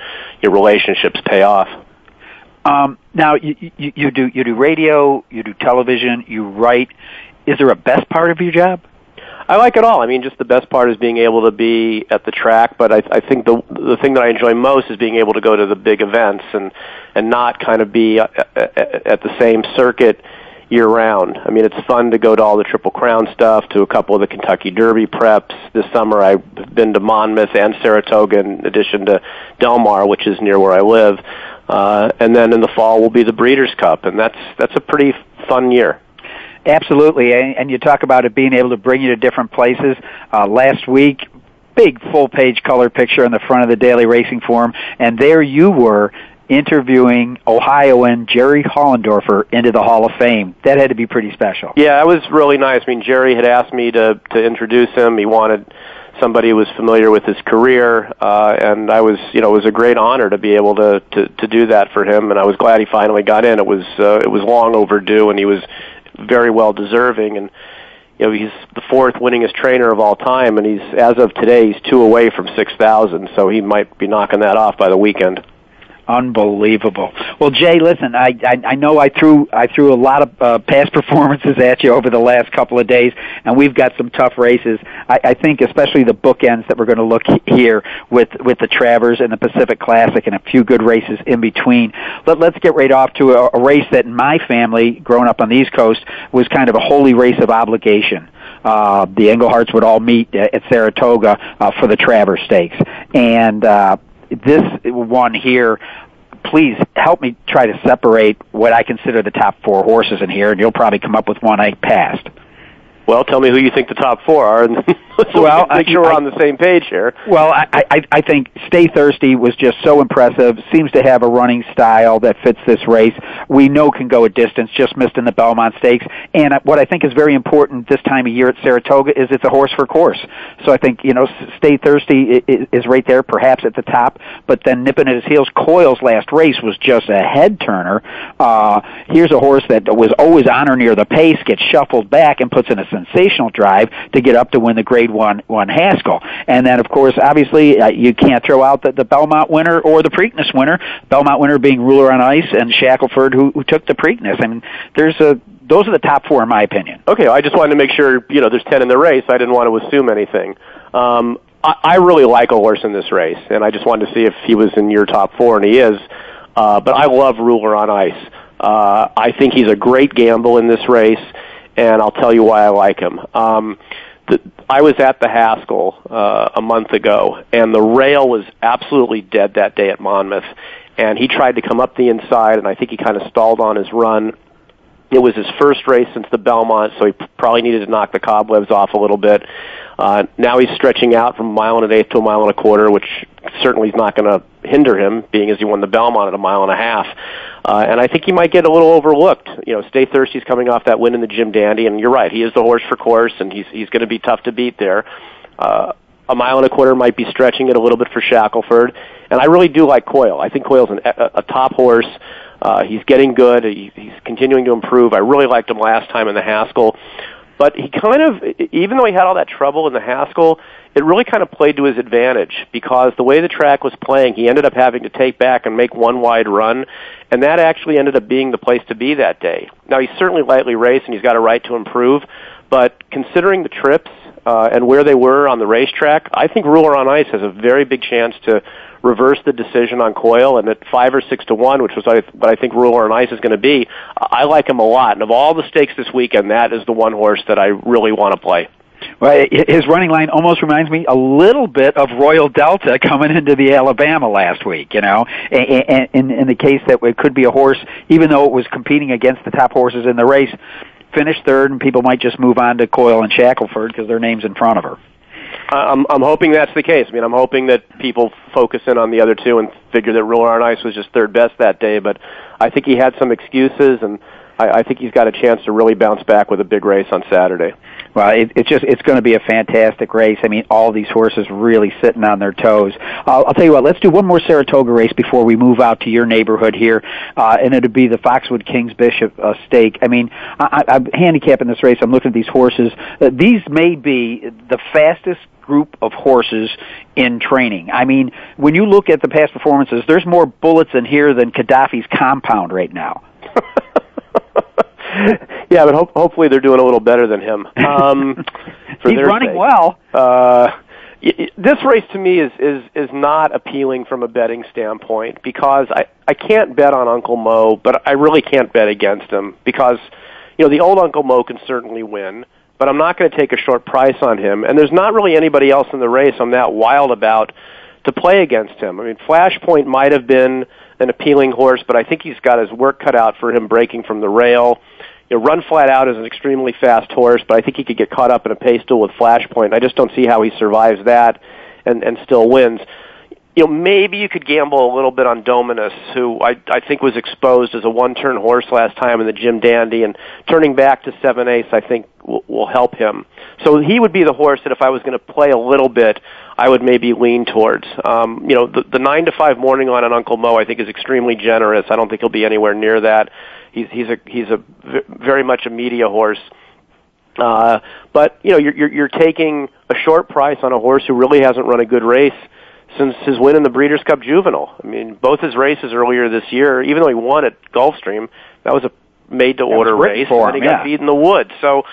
your relationships pay off. Um, now, you, you, you do you do radio, you do television, you write is there a best part of your job? I like it all. I mean, just the best part is being able to be at the track, but I, I think the the thing that I enjoy most is being able to go to the big events and and not kind of be at, at the same circuit year round. I mean, it's fun to go to all the Triple Crown stuff, to a couple of the Kentucky Derby preps. This summer, I've been to Monmouth and Saratoga, in addition to Del Mar, which is near where I live. Uh, and then in the fall will be the Breeders' Cup, and that's that's a pretty fun year. Absolutely, and you talk about it being able to bring you to different places. Uh, last week, big full page color picture on the front of the Daily Racing Form, and there you were interviewing Ohioan Jerry Hollendorfer into the Hall of Fame. That had to be pretty special. Yeah, that was really nice. I mean, Jerry had asked me to to introduce him. He wanted somebody who was familiar with his career, uh, and I was, you know, it was a great honor to be able to, to to do that for him, and I was glad he finally got in. It was uh, it was long overdue, and he was very well deserving, and you know he's the fourth winningest trainer of all time, and he's as of today he's two away from six thousand, so he might be knocking that off by the weekend. Unbelievable. Well, Jay, listen, I, I I know I threw I threw a lot of uh, past (laughs) performances at you over the last couple of days, and we've got some tough races. I, I think especially the bookends that we're going to look here with with the Travers and the Pacific Classic and a few good races in between. Let, let's get right off to a, a race that in my family, growing up on the East Coast, was kind of a holy race of obligation. Uh, the Engleharts would all meet at Saratoga uh, for the Travers Stakes, and uh, this one here, please help me try to separate what I consider the top four horses in here, and you'll probably come up with one I passed. Well, tell me who you think the top four are, and (laughs) so well, we make sure we're on the same page here. Well, I, I, I think Stay Thirsty was just so impressive. Seems to have a running style that fits this race. We know can go a distance. Just missed in the Belmont Stakes. And what I think is very important this time of year at Saratoga is it's a horse for course. So I think you know Stay Thirsty is right there, perhaps at the top. But then nipping at his heels, Coil's last race was just a head turner. Uh, here's a horse that was always on or near the pace, gets shuffled back and puts in a sensational drive to get up to win the Grade One One Haskell. And then, of course, obviously, uh, you can't throw out the, the Belmont winner or the Preakness winner. Belmont winner being Ruler on Ice and Shackelford, who, who took the Preakness. I mean, there's a those are the top four in my opinion. Okay, I just wanted to make sure you know there's ten in the race. I didn't want to assume anything. Um, I, I really like a horse in this race, and I just wanted to see if he was in your top four, and he is. Uh, but I love Ruler on Ice. Uh, I think he's a great gamble in this race and I'll tell you why I like him. Um, the, I was at the Haskell uh, a month ago, and the rail was absolutely dead that day at Monmouth. And he tried to come up the inside, and I think he kind of stalled on his run. It was his first race since the Belmont, so he probably needed to knock the cobwebs off a little bit. Uh, now he's stretching out from a mile and an eighth to a mile and a quarter, which certainly is not going to hinder him, being as he won the Belmont at a mile and a half. Uh, and I think he might get a little overlooked. You know, Stay Thirsty's coming off that win in the Jim Dandy, and you're right, he is the horse for course, and he's he's going to be tough to beat there. Uh, a mile and a quarter might be stretching it a little bit for Shackelford, and I really do like Coil. I think Coil's an, a, a top horse. Uh, he's getting good. He, he's continuing to improve. I really liked him last time in the Haskell, but he kind of, even though he had all that trouble in the Haskell, it really kind of played to his advantage because the way the track was playing, he ended up having to take back and make one wide run, and that actually ended up being the place to be that day. Now he's certainly lightly raced and he's got a right to improve, but considering the trips uh, and where they were on the racetrack, I think Ruler on Ice has a very big chance to reverse the decision on Coil, and at five or six to one, which was what I think Ruler on Ice is going to be, I like him a lot. And of all the stakes this weekend, that is the one horse that I really want to play. His running line almost reminds me a little bit of Royal Delta coming into the Alabama last week. You know, and in, in the case that it could be a horse, even though it was competing against the top horses in the race, finished third, and people might just move on to Coil and Shackelford because their names in front of her. I'm I'm hoping that's the case. I mean, I'm hoping that people focus in on the other two and figure that Ruler on Ice was just third best that day. But I think he had some excuses, and I, I think he's got a chance to really bounce back with a big race on Saturday. Well, it, it's just it's going to be a fantastic race. I mean, all these horses really sitting on their toes. I'll, I'll tell you what. Let's do one more Saratoga race before we move out to your neighborhood here, uh, and it'll be the Foxwood Kings Bishop uh, Stake. I mean, I, I'm handicapping this race. I'm looking at these horses. Uh, these may be the fastest group of horses in training. I mean, when you look at the past performances, there's more bullets in here than Gaddafi's compound right now. (laughs) (laughs) yeah, but ho- hopefully they're doing a little better than him. Um, (laughs) He's running sake. well. Uh, this race to me is is is not appealing from a betting standpoint because I I can't bet on Uncle Mo, but I really can't bet against him because you know the old Uncle Mo can certainly win, but I'm not going to take a short price on him, and there's not really anybody else in the race I'm that wild about to play against him. I mean, Flashpoint might have been an appealing horse, but I think he's got his work cut out for him breaking from the rail you know, Run Flat Out is an extremely fast horse, but I think he could get caught up in a pace duel with Flashpoint. I just don't see how he survives that and and still wins. You know, maybe you could gamble a little bit on Dominus, who I I think was exposed as a one-turn horse last time in the Jim Dandy, and turning back to seven eighths, I think will, will help him. So he would be the horse that if I was going to play a little bit, I would maybe lean towards. Um, you know, the, the nine to five morning line on Uncle Mo, I think, is extremely generous. I don't think he'll be anywhere near that. He's he's a he's a very much a media horse. Uh, but you know, you're, you're you're taking a short price on a horse who really hasn't run a good race since his win in the Breeders' Cup Juvenile. I mean, both his races earlier this year, even though he won at Gulfstream, that was a made-to-order race, for and him, he got beat in the woods. So,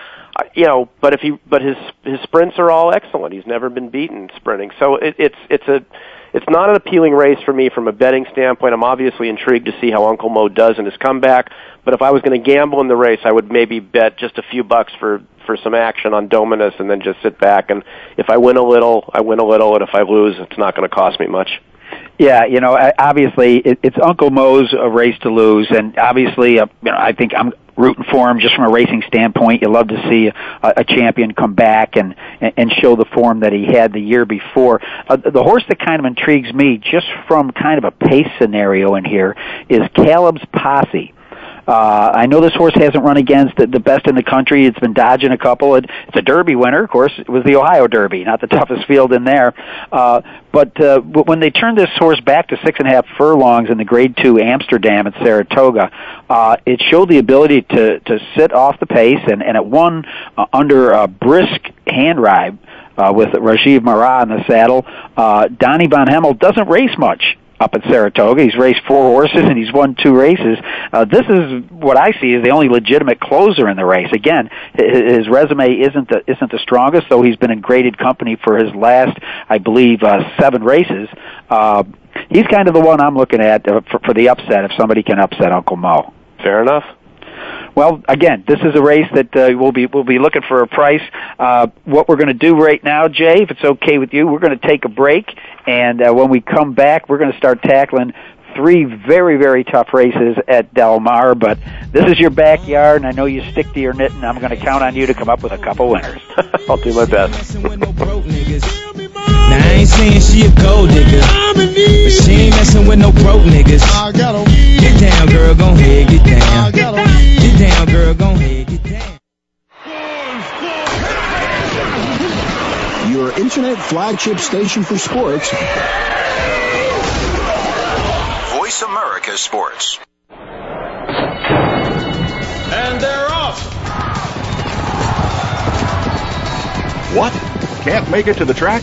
you know, but if he, but his his sprints are all excellent. He's never been beaten sprinting. So it, it's it's a it's not an appealing race for me from a betting standpoint. I'm obviously intrigued to see how Uncle Mo does in his comeback. But if I was going to gamble in the race, I would maybe bet just a few bucks for for some action on Dominus, and then just sit back. And if I win a little, I win a little, and if I lose, it's not going to cost me much. Yeah, you know, obviously it, it's Uncle Mo's a race to lose, and obviously, uh, you know, I think I'm rooting for him just from a racing standpoint. You love to see a, a champion come back and and show the form that he had the year before. Uh, the horse that kind of intrigues me, just from kind of a pace scenario in here, is Caleb's Posse. Uh, I know this horse hasn't run against the, the best in the country. It's been dodging a couple. It, it's a Derby winner, of course. It was the Ohio Derby, not the toughest field in there. Uh, but uh, when they turned this horse back to six and a half furlongs in the Grade Two Amsterdam at Saratoga, uh, it showed the ability to to sit off the pace, and and it won uh, under a brisk hand ride. Uh, with Rajiv Maragh in the saddle, uh, Donnie Von Hemel doesn't race much up at Saratoga. He's raced four horses and he's won two races. Uh, this is what I see as the only legitimate closer in the race. Again, his resume isn't the isn't the strongest, though he's been in graded company for his last, I believe, uh, seven races. Uh, he's kind of the one I'm looking at uh, for, for the upset if somebody can upset Uncle Mo. Fair enough. Well, again, this is a race that uh, we'll be we'll be looking for a price. Uh, what we're going to do right now, Jay, if it's okay with you, we're going to take a break, and uh, when we come back, we're going to start tackling three very very tough races at Del Mar. But this is your backyard, and I know you stick to your knitting. I'm going to count on you to come up with a couple winners. (laughs) I'll do my best. Now I ain't saying she a gold digger, but she ain't messing with no broke niggas. Get down, girl, gon' ahead, get down. Get down, girl, gon' ahead, get down. Your internet flagship station for sports. Voice America Sports. And they're off. What? Can't make it to the track?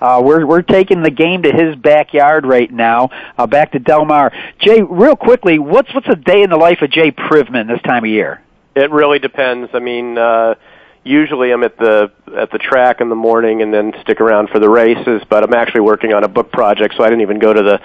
Uh, we're we're taking the game to his backyard right now. Uh, back to Del Mar. Jay, real quickly, what's what's a day in the life of Jay Privman this time of year? It really depends. I mean, uh, usually I'm at the at the track in the morning and then stick around for the races. But I'm actually working on a book project, so I didn't even go to the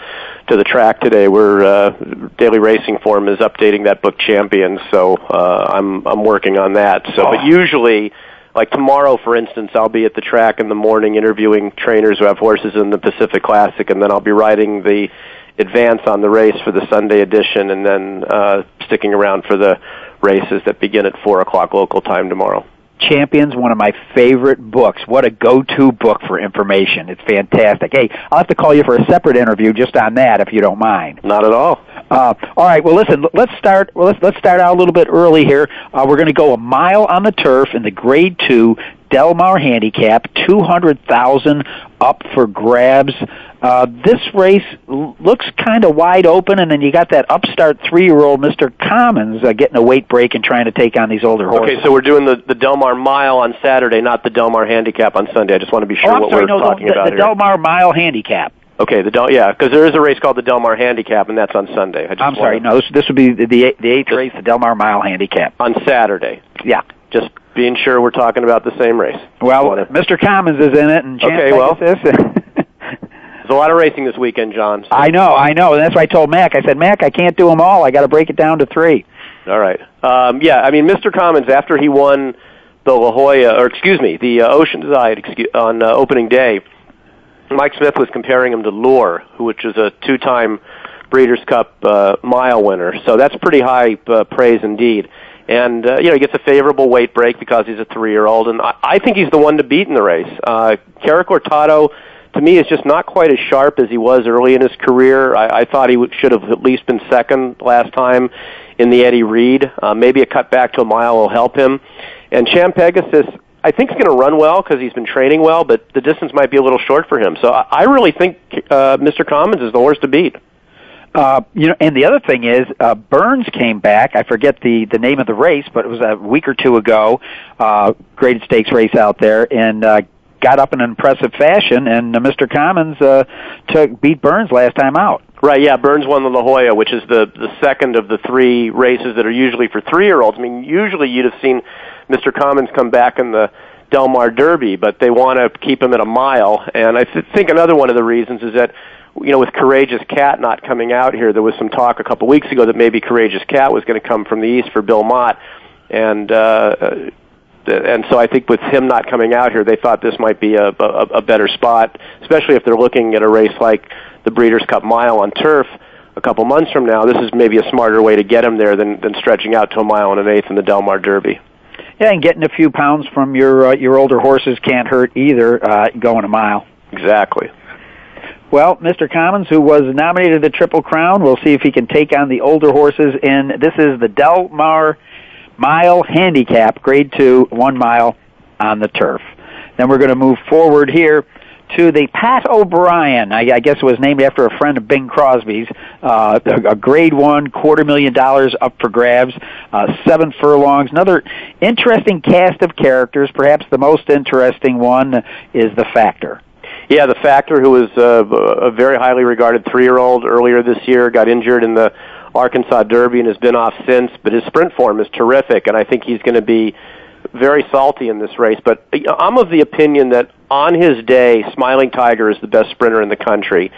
to the track today. Where uh, Daily Racing Form is updating that book, Champions. So uh, I'm I'm working on that. So, but usually. Like tomorrow, for instance, I'll be at the track in the morning interviewing trainers who have horses in the Pacific Classic, and then I'll be riding the advance on the race for the Sunday edition, and then uh, sticking around for the races that begin at four o'clock local time tomorrow. Champions, one of my favorite books. What a go-to book for information. It's fantastic. Hey, I'll have to call you for a separate interview just on that if you don't mind. Not at all. Uh, all right. Well, listen. Let's start. Well, let's let's start out a little bit early here. Uh, we're going to go a mile on the turf in the Grade Two Del Mar Handicap. Two hundred thousand up for grabs. Uh, this race looks kind of wide open, and then you got that upstart three-year-old Mr. Commons uh, getting a weight break and trying to take on these older horses. Okay, so we're doing the the Del Mar Mile on Saturday, not the Del Mar Handicap on Sunday. I just want to be sure oh, what sorry, we're no, talking the, about the here. Del Mar Mile Handicap. Okay, the Del yeah, because there is a race called the Del Mar Handicap, and that's on Sunday. I just I'm sorry, wanna- no, this this would be the the, the eighth race, the Del Mar Mile Handicap. on Saturday. Yeah. Just being sure we're talking about the same race. Well, Mr. Commons is in it, and Champ Okay, well. (laughs) There's a lot of racing this weekend, John. so- I know, I know, and that's why I told Mac. I said, Mac, I can't do them all. I got to break it down to three. All right. Um, yeah, I mean, Mr. Commons, after he won the La Jolla, or excuse me, the uh, Oceanside excuse, on uh, opening day, Mike Smith was comparing him to Lure, who, which is a two-time Breeders' Cup uh, mile winner. So that's pretty high uh, praise indeed. And uh, you know, he gets a favorable weight break because he's a three-year-old, and I, I think he's the one to beat in the race. Uh, Caracortado, to me, is just not quite as sharp as he was early in his career. I, I thought he would, should have at least been second last time in the Eddie Read. Uh, maybe a cut back to a mile will help him. And Champ Pegasus, I think is going to run well because he's been training well, but the distance might be a little short for him. So I, I really think uh, Mr. Commons is the horse to beat. Uh, you know, and the other thing is, uh, Burns came back. I forget the the name of the race, but it was a week or two ago. Uh, graded stakes race out there, and uh, got up in an impressive fashion. And uh, Mr. Commons uh, took beat Burns last time out. Right, yeah, Burns won the La Jolla, which is the the second of the three races that are usually for three year olds. I mean, usually you'd have seen Mr. Commons come back in the Del Mar Derby, but they want to keep him at a mile. And I th- think another one of the reasons is that you know, with Courageous Cat not coming out here, there was some talk a couple weeks ago that maybe Courageous Cat was going to come from the east for Bill Mott, and uh, and so I think with him not coming out here, they thought this might be a, a, a better spot, especially if they're looking at a race like the Breeders' Cup Mile on turf a couple months from now. This is maybe a smarter way to get him there than than stretching out to a mile and an eighth in the Del Mar Derby. Yeah, and getting a few pounds from your uh, your older horses can't hurt either. Uh, going a mile. Exactly. Well, Mr. Commons, who was nominated the Triple Crown, we'll see if he can take on the older horses. And this is the Del Mar Mile Handicap, Grade Two, one mile on the turf. Then we're going to move forward here to the Pat O'Brien. I, I guess it was named after a friend of Bing Crosby's. Uh, a, a Grade One, quarter million dollars up for grabs. Uh, seven furlongs. Another interesting cast of characters. Perhaps the most interesting one is the Factor. Yeah, the Factor, who was uh, a very highly regarded three-year-old earlier this year, got injured in the Arkansas Derby and has been off since. But his sprint form is terrific, and I think he's going to be very salty in this race. But I'm of the opinion that on his day, Smiling Tiger is the best sprinter in the country.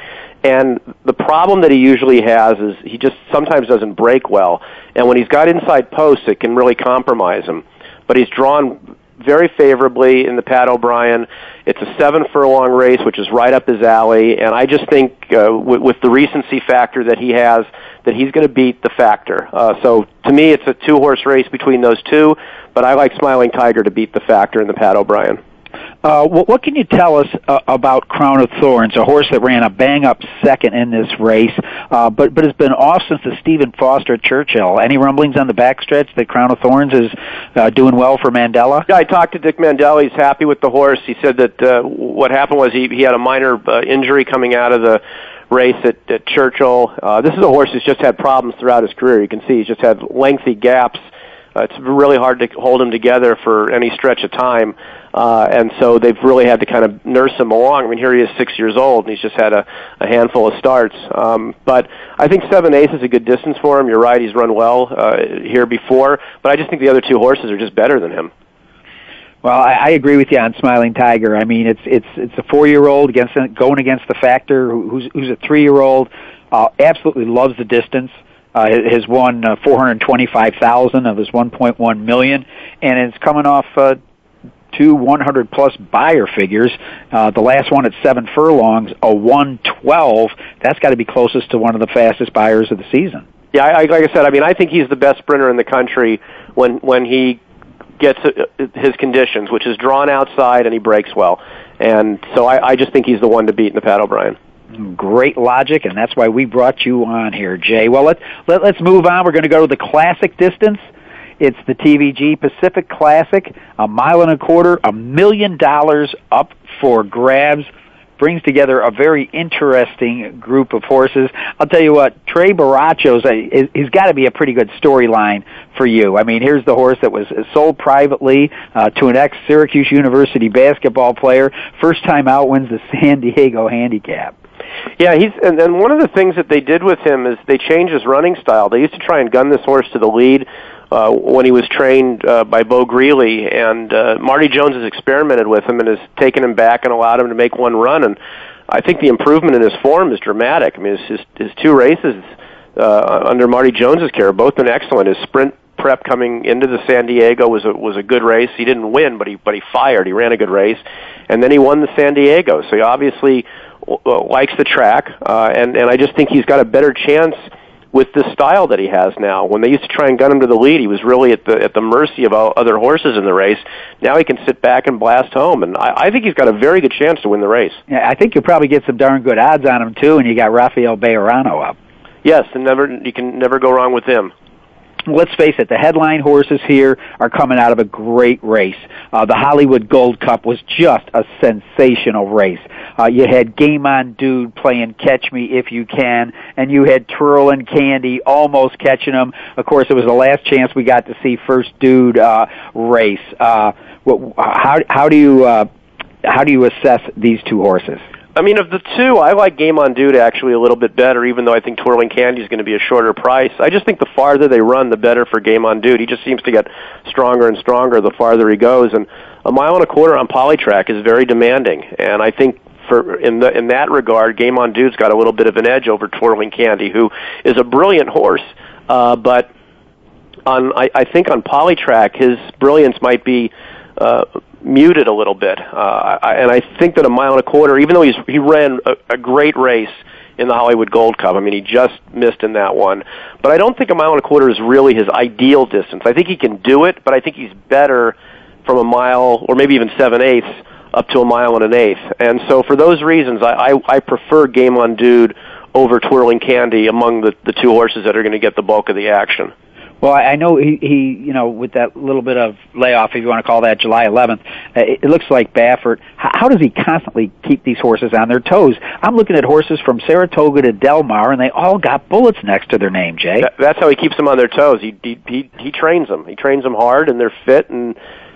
And the problem that he usually has is he just sometimes doesn't break well. And when he's got inside posts, it can really compromise him. But he's drawn very favorably in the Pat O'Brien. It's a seven furlong race, which is right up his alley, and I just think uh, with, with the recency factor that he has, that he's going to beat the factor. Uh, so to me, it's a two horse race between those two, but I like Smiling Tiger to beat the factor in the Pat O'Brien. Uh, what, can you tell us uh, about Crown of Thorns, a horse that ran a bang-up second in this race, uh, but but has been off since the Stephen Foster at Churchill? Any rumblings on the backstretch that Crown of Thorns is uh, doing well for Mandella? Yeah, I talked to Dick Mandella. He's happy with the horse. He said that uh, what happened was he he had a minor uh, injury coming out of the race at, at Churchill. Uh, this is a horse who's just had problems throughout his career. You can see he's just had lengthy gaps. It's really hard to hold him together for any stretch of time. Uh, and so they've really had to kind of nurse him along. I mean, here he is six years old, and he's just had a, a handful of starts. Um, but I think seven eighths is a good distance for him. You're right; he's run well uh, here before. But I just think the other two horses are just better than him. Well, I, I agree with you on Smiling Tiger. I mean, it's it's it's a four year old against going against the Factor, who's who's a three year old. Uh, absolutely loves the distance. Uh, has won uh, 425,000 of his 1.1 million, and it's coming off uh, two 100 plus Beyer figures. Uh, the last one at seven furlongs, a 112. That's got to be closest to one of the fastest Beyers of the season. Yeah, I, like I said, I mean, I think he's the best sprinter in the country when when he gets uh, his conditions, which is drawn outside and he breaks well. And so I, I just think he's the one to beat in the Pat O'Brien. Great logic, and that's why we brought you on here, Jay. Well, let's let, let's move on. We're going to go to the classic distance. It's the TVG Pacific Classic, a mile and a quarter, a million dollars up for grabs brings together a very interesting group of horses. I'll tell you what, Tres Borrachos, he's got to be a pretty good storyline for you. I mean, here's the horse that was sold privately uh, to an ex-Syracuse University basketball player. First time out wins the San Diego Handicap. Yeah, he's and, and one of the things that they did with him is they changed his running style. They used to try and gun this horse to the lead uh, when he was trained uh, by Beau Greely, and uh, Marty Jones has experimented with him and has taken him back and allowed him to make one run. And I think the improvement in his form is dramatic. I mean, his his, his two races uh, under Marty Jones's care have both been excellent. His sprint prep coming into the San Diego was a was a good race. He didn't win, but he but he fired. He ran a good race, and then he won the San Diego. So he obviously likes the track, uh, and and I just think he's got a better chance with the style that he has now. When they used to try and gun him to the lead, he was really at the at the mercy of other horses in the race. Now he can sit back and blast home, and I, I think he's got a very good chance to win the race. Yeah, I think you'll probably get some darn good odds on him too, and you got Rafael Bejarano up. Yes, and never you can never go wrong with him let's face it, the headline horses here are coming out of a great race. Uh, the Hollywood Gold Cup was just a sensational race. Uh, you had Game On Dude playing Catch Me If You Can, and you had Twirlin' Candy almost catching them. Of course, it was the last chance we got to see First Dude uh, race. Uh, how how do you uh, how do you assess these two horses? I mean, of the two, I like Game on Dude actually a little bit better, even though I think Twirling Candy is going to be a shorter price. I just think the farther they run, the better for Game on Dude. He just seems to get stronger and stronger the farther he goes, and a mile and a quarter on Polytrack is very demanding, and I think for in the in that regard, Game on Dude's got a little bit of an edge over Twirling Candy, who is a brilliant horse, uh, but on I, I think on Polytrack his brilliance might be uh, muted a little bit. Uh, I, and I think that a mile and a quarter, even though he's he ran a, a great race in the Hollywood Gold Cup. I mean, he just missed in that one. But I don't think a mile and a quarter is really his ideal distance. I think he can do it, but I think he's better from a mile or maybe even seven eighths up to a mile and an eighth. And so for those reasons, I, I, I prefer Game on Dude over Twirling Candy among the, the two horses that are going to get the bulk of the action. Well, I know he, he, you know, with that little bit of layoff, if you want to call that July 11th, uh, it looks like Baffert. How does he constantly keep these horses on their toes? I'm looking at horses from Saratoga to Del Mar, and they all got bullets next to their name. Jay, that's how he keeps them on their toes. He he he, he trains them. He trains them hard, and they're fit and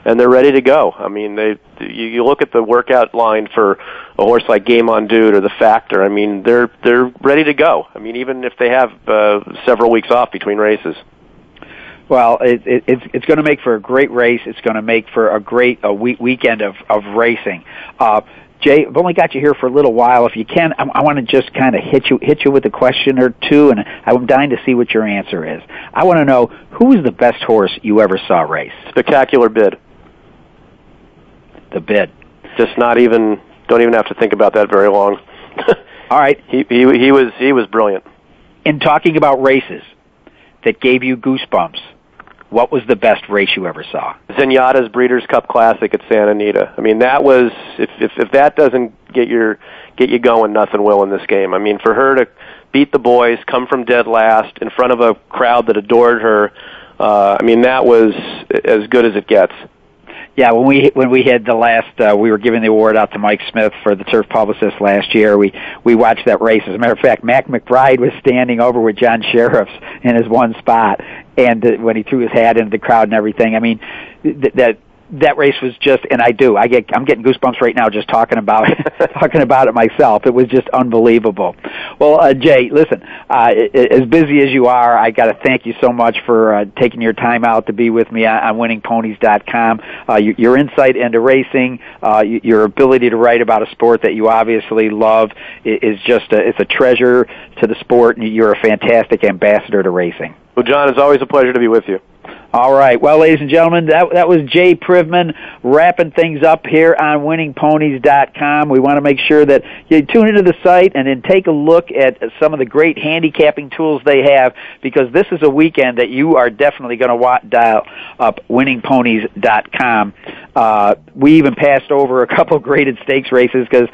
and they're ready to go. I mean, they you, you look at the workout line for a horse like Game on Dude or the Factor. I mean, they're they're ready to go. I mean, even if they have uh, several weeks off between races. Well, it, it, it's it's going to make for a great race. It's going to make for a great a week, weekend of of racing. Uh, Jay, I've only got you here for a little while. If you can, I, I want to just kind of hit you hit you with a question or two, and I'm dying to see what your answer is. I want to know who is the best horse you ever saw race? Spectacular bid. The bid. Just not even. Don't even have to think about that very long. (laughs) All right. He he he was he was brilliant. In talking about races that gave you goosebumps, what was the best race you ever saw? Zenyatta's Breeders' Cup Classic at Santa Anita. I mean, that was if if if that doesn't get your get you going, nothing will in this game. I mean, for her to beat the boys, come from dead last in front of a crowd that adored her. Uh, I mean, that was as good as it gets. Yeah, when we when we had the last, uh, we were giving the award out to Mike Smith for the turf publicist last year. We we watched that race. As a matter of fact, Mac McBride was standing over with John Shirreffs in his one spot, and uh, when he threw his hat into the crowd and everything, I mean, th- that that race was just, and I do, I get, I'm getting goosebumps right now just talking about, (laughs) talking about it myself. It was just unbelievable. Well, uh, Jay, listen, uh, as busy as you are, I got to thank you so much for uh, taking your time out to be with me on, on WinningPonies.com. Uh, your, your insight into racing, uh, your ability to write about a sport that you obviously love is just, a, it's a treasure to the sport, and you're a fantastic ambassador to racing. Well, John, it's always a pleasure to be with you. All right. Well, ladies and gentlemen, that that was Jay Privman wrapping things up here on winningponies.com. We want to make sure that you tune into the site and then take a look at some of the great handicapping tools they have because this is a weekend that you are definitely going to wa- dial up winningponies.com. Uh, we even passed over a couple (laughs) graded stakes races because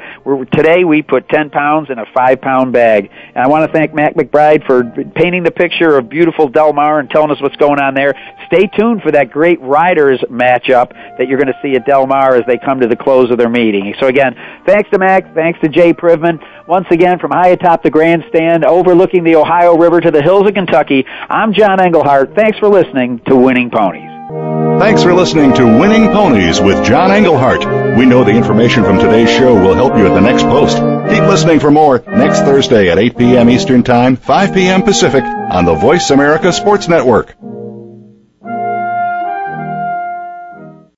today we put 10 pounds in a 5 pound bag. And I want to thank Mac McBride for painting the picture of beautiful Del Mar and telling us what's going on there stay tuned for that great riders matchup that you're going to see at Del Mar as they come to the close of their meeting. So again, thanks to Mac, thanks to Jay Privman. Once again, from high atop the grandstand, overlooking the Ohio River to the hills of Kentucky, I'm John Englehart. Thanks for listening to Winning Ponies. Thanks for listening to Winning Ponies with John Englehart. We know the information from today's show will help you at the next post. Keep listening for more next Thursday at 8 p.m. Eastern Time, 5 p.m. Pacific on the Voice America Sports Network.